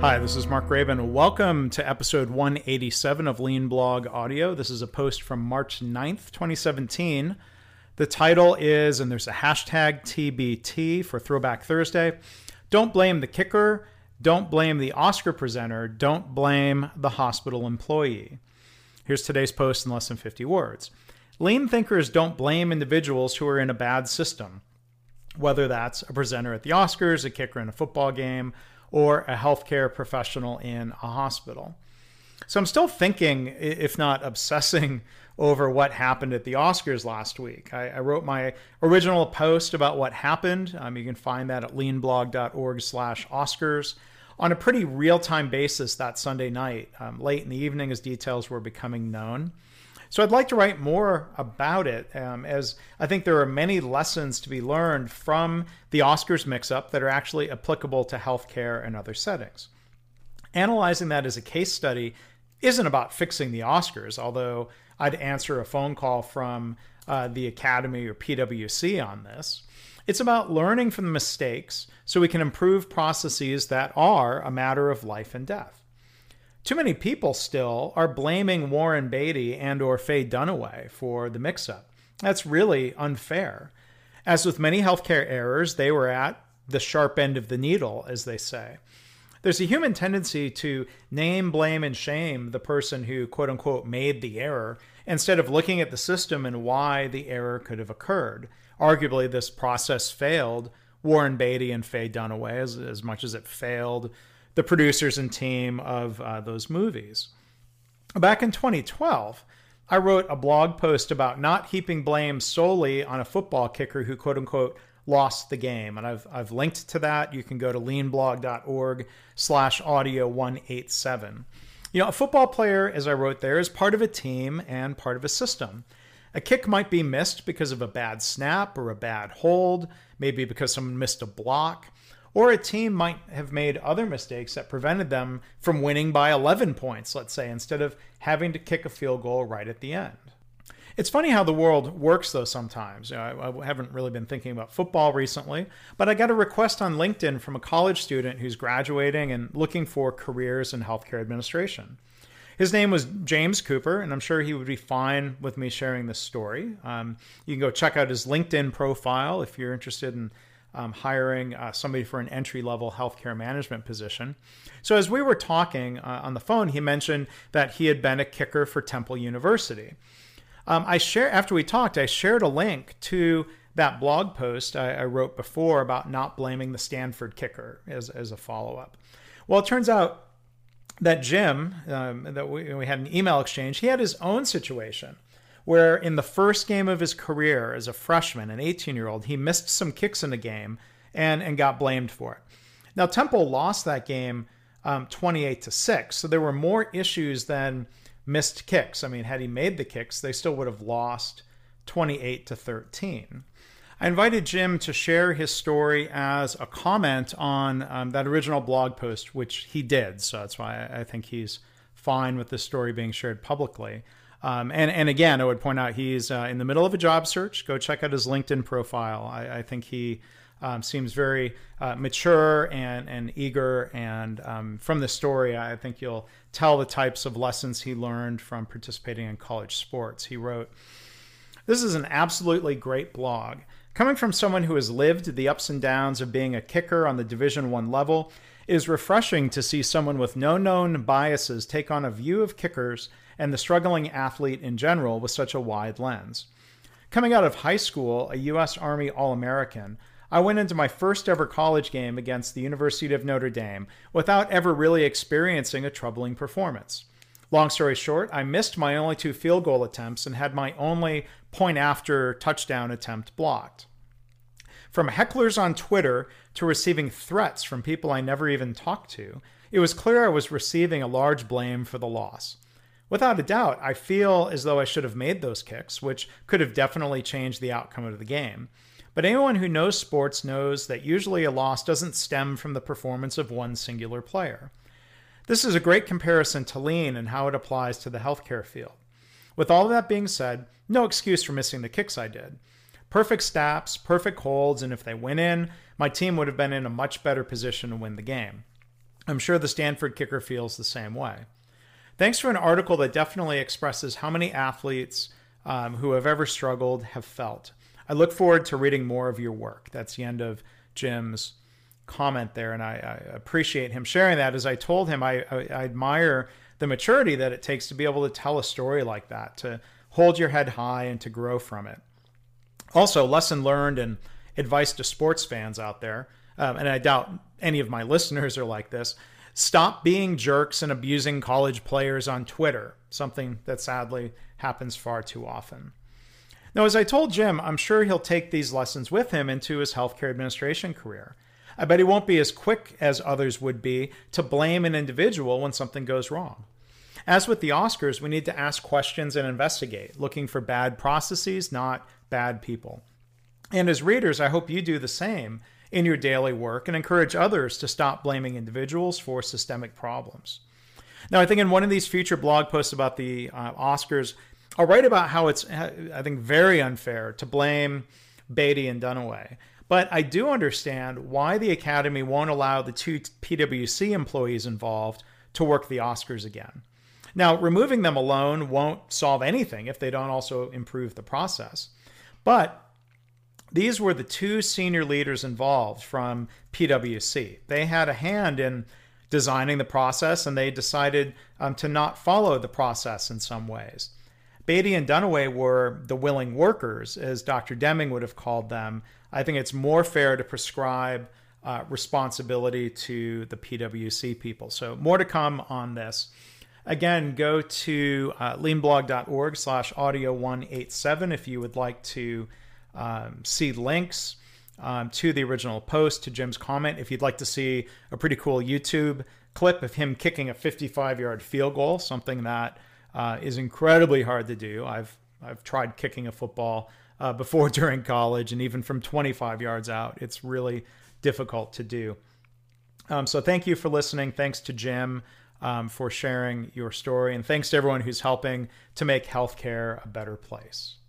Hi, this is Mark Graban. Welcome to episode 187 of Lean Blog Audio. This is a post from March 9th, 2017. The title is, and there's a hashtag TBT for Throwback Thursday Don't blame the kicker, don't blame the Oscar presenter, don't blame the hospital employee. Here's today's post in less than 50 words. Lean thinkers don't blame individuals who are in a bad system, whether that's a presenter at the Oscars, a kicker in a football game, or a healthcare professional in a hospital. So I'm still thinking, if not obsessing, over what happened at the Oscars last week. I, I wrote my original post about what happened. Um, you can find that at leanblog.org/oscars on a pretty real-time basis that Sunday night, um, late in the evening, as details were becoming known. So I'd like to write more about it, um, as I think there are many lessons to be learned from the Oscars mix up that are actually applicable to healthcare and other settings. Analyzing that as a case study isn't about fixing the Oscars, although I'd answer a phone call from uh, the Academy or PWC on this. It's about learning from the mistakes so we can improve processes that are a matter of life and death. Too many people still are blaming Warren Beatty and or Faye Dunaway for the mix-up. That's really unfair. As with many healthcare errors, they were at the sharp end of the needle, as they say. There's a human tendency to name, blame, and shame the person who, quote unquote, made the error instead of looking at the system and why the error could have occurred. Arguably, this process failed Warren Beatty and Faye Dunaway as, as much as it failed the producers and team of uh, those movies. Back in 2012, I wrote a blog post about not heaping blame solely on a football kicker who quote unquote lost the game. And I've, I've linked to that. You can go to leanblog.org slash audio 187. You know, a football player, as I wrote there, is part of a team and part of a system. A kick might be missed because of a bad snap or a bad hold, maybe because someone missed a block or a team might have made other mistakes that prevented them from winning by 11 points, let's say, instead of having to kick a field goal right at the end. It's funny how the world works, though, sometimes. You know, I, I, haven't really been thinking about football recently, but I got a request on LinkedIn from a college student who's graduating and looking for careers in healthcare administration. His name was James Cooper, and I'm sure he would be fine with me sharing this story. Um, you can go check out his LinkedIn profile if you're interested in um, hiring uh, somebody for an entry level healthcare management position. So, as we were talking uh, on the phone, he mentioned that he had been a kicker for Temple University. Um, I share after we talked, I shared a link to that blog post I, I wrote before about not blaming the Stanford kicker as, as a follow up. Well, it turns out that Jim, um, that we, we had an email exchange, he had his own situation where in the first game of his career as a freshman, an 18 year old, he missed some kicks in the game and, and got blamed for it. Now, Temple lost that game um, 28 to 6, so there were more issues than missed kicks. I mean, had he made the kicks, they still would have lost 28 to 13. I invited Jim to share his story as a comment on um, that original blog post, which he did. So that's why I think he's fine with this story being shared publicly. Um, and, and again, I would point out he's uh, in the middle of a job search. Go check out his LinkedIn profile. I, I think he um, seems very uh, mature and, and eager. And um, from the story, I think you'll tell the types of lessons he learned from participating in college sports. He wrote, This is an absolutely great blog. Coming from someone who has lived the ups and downs of being a kicker on the Division One level, it is refreshing to see someone with no known biases take on a view of kickers and the struggling athlete in general with such a wide lens. Coming out of high school, a U.S. Army All American, I went into my first ever college game against the University of Notre Dame without ever really experiencing a troubling performance. Long story short, I missed my only two field goal attempts and had my only point after touchdown attempt blocked. From hecklers on Twitter to receiving threats from people I never even talked to, it was clear I was receiving a large blame for the loss. Without a doubt, I feel as though I should have made those kicks, which could have definitely changed the outcome of the game. But anyone who knows sports knows that usually a loss doesn't stem from the performance of one singular player. This is a great comparison to lean and how it applies to the healthcare field. With all of that being said, no excuse for missing the kicks I did. Perfect snaps, perfect holds, and if they went in, my team would have been in a much better position to win the game. I'm sure the Stanford kicker feels the same way. Thanks for an article that definitely expresses how many athletes um, who have ever struggled have felt. I look forward to reading more of your work. That's the end of Jim's comment there, and I, I appreciate him sharing that. As I told him, I, I, I admire the maturity that it takes to be able to tell a story like that, to hold your head high and to grow from it. Also, lesson learned and advice to sports fans out there, um, and I doubt any of my listeners are like this. Stop being jerks and abusing college players on Twitter, something that sadly happens far too often. Now, as I told Jim, I'm sure he'll take these lessons with him into his healthcare administration career. I bet he won't be as quick as others would be to blame an individual when something goes wrong. As with the Oscars, we need to ask questions and investigate, looking for bad processes, not bad people. And as readers, I hope you do the same in your daily work and encourage others to stop blaming individuals for systemic problems. Now, I think in one of these future blog posts about the uh, Oscars, I'll write about how it's, I think, very unfair to blame Beatty and Dunaway. But I do understand why the Academy won't allow the two PWC employees involved to work the Oscars again. Now, removing them alone won't solve anything if they don't also improve the process. But these were the two senior leaders involved from PWC. They had a hand in designing the process and they decided um, to not follow the process in some ways. Beatty and Dunaway were the willing workers, as Dr. Deming would have called them. I think it's more fair to prescribe uh, responsibility to the PWC people. So more to come on this. Again, go to uh, leanblog.org slash audio 187 if you would like to um, see links um, to the original post, to Jim's comment. If you'd like to see a pretty cool YouTube clip of him kicking a 55 yard field goal, something that uh, is incredibly hard to do. I've, I've tried kicking a football uh, before during college, and even from 25 yards out, it's really difficult to do. Um, so thank you for listening. Thanks to Jim um, for sharing your story. And thanks to everyone who's helping to make healthcare a better place.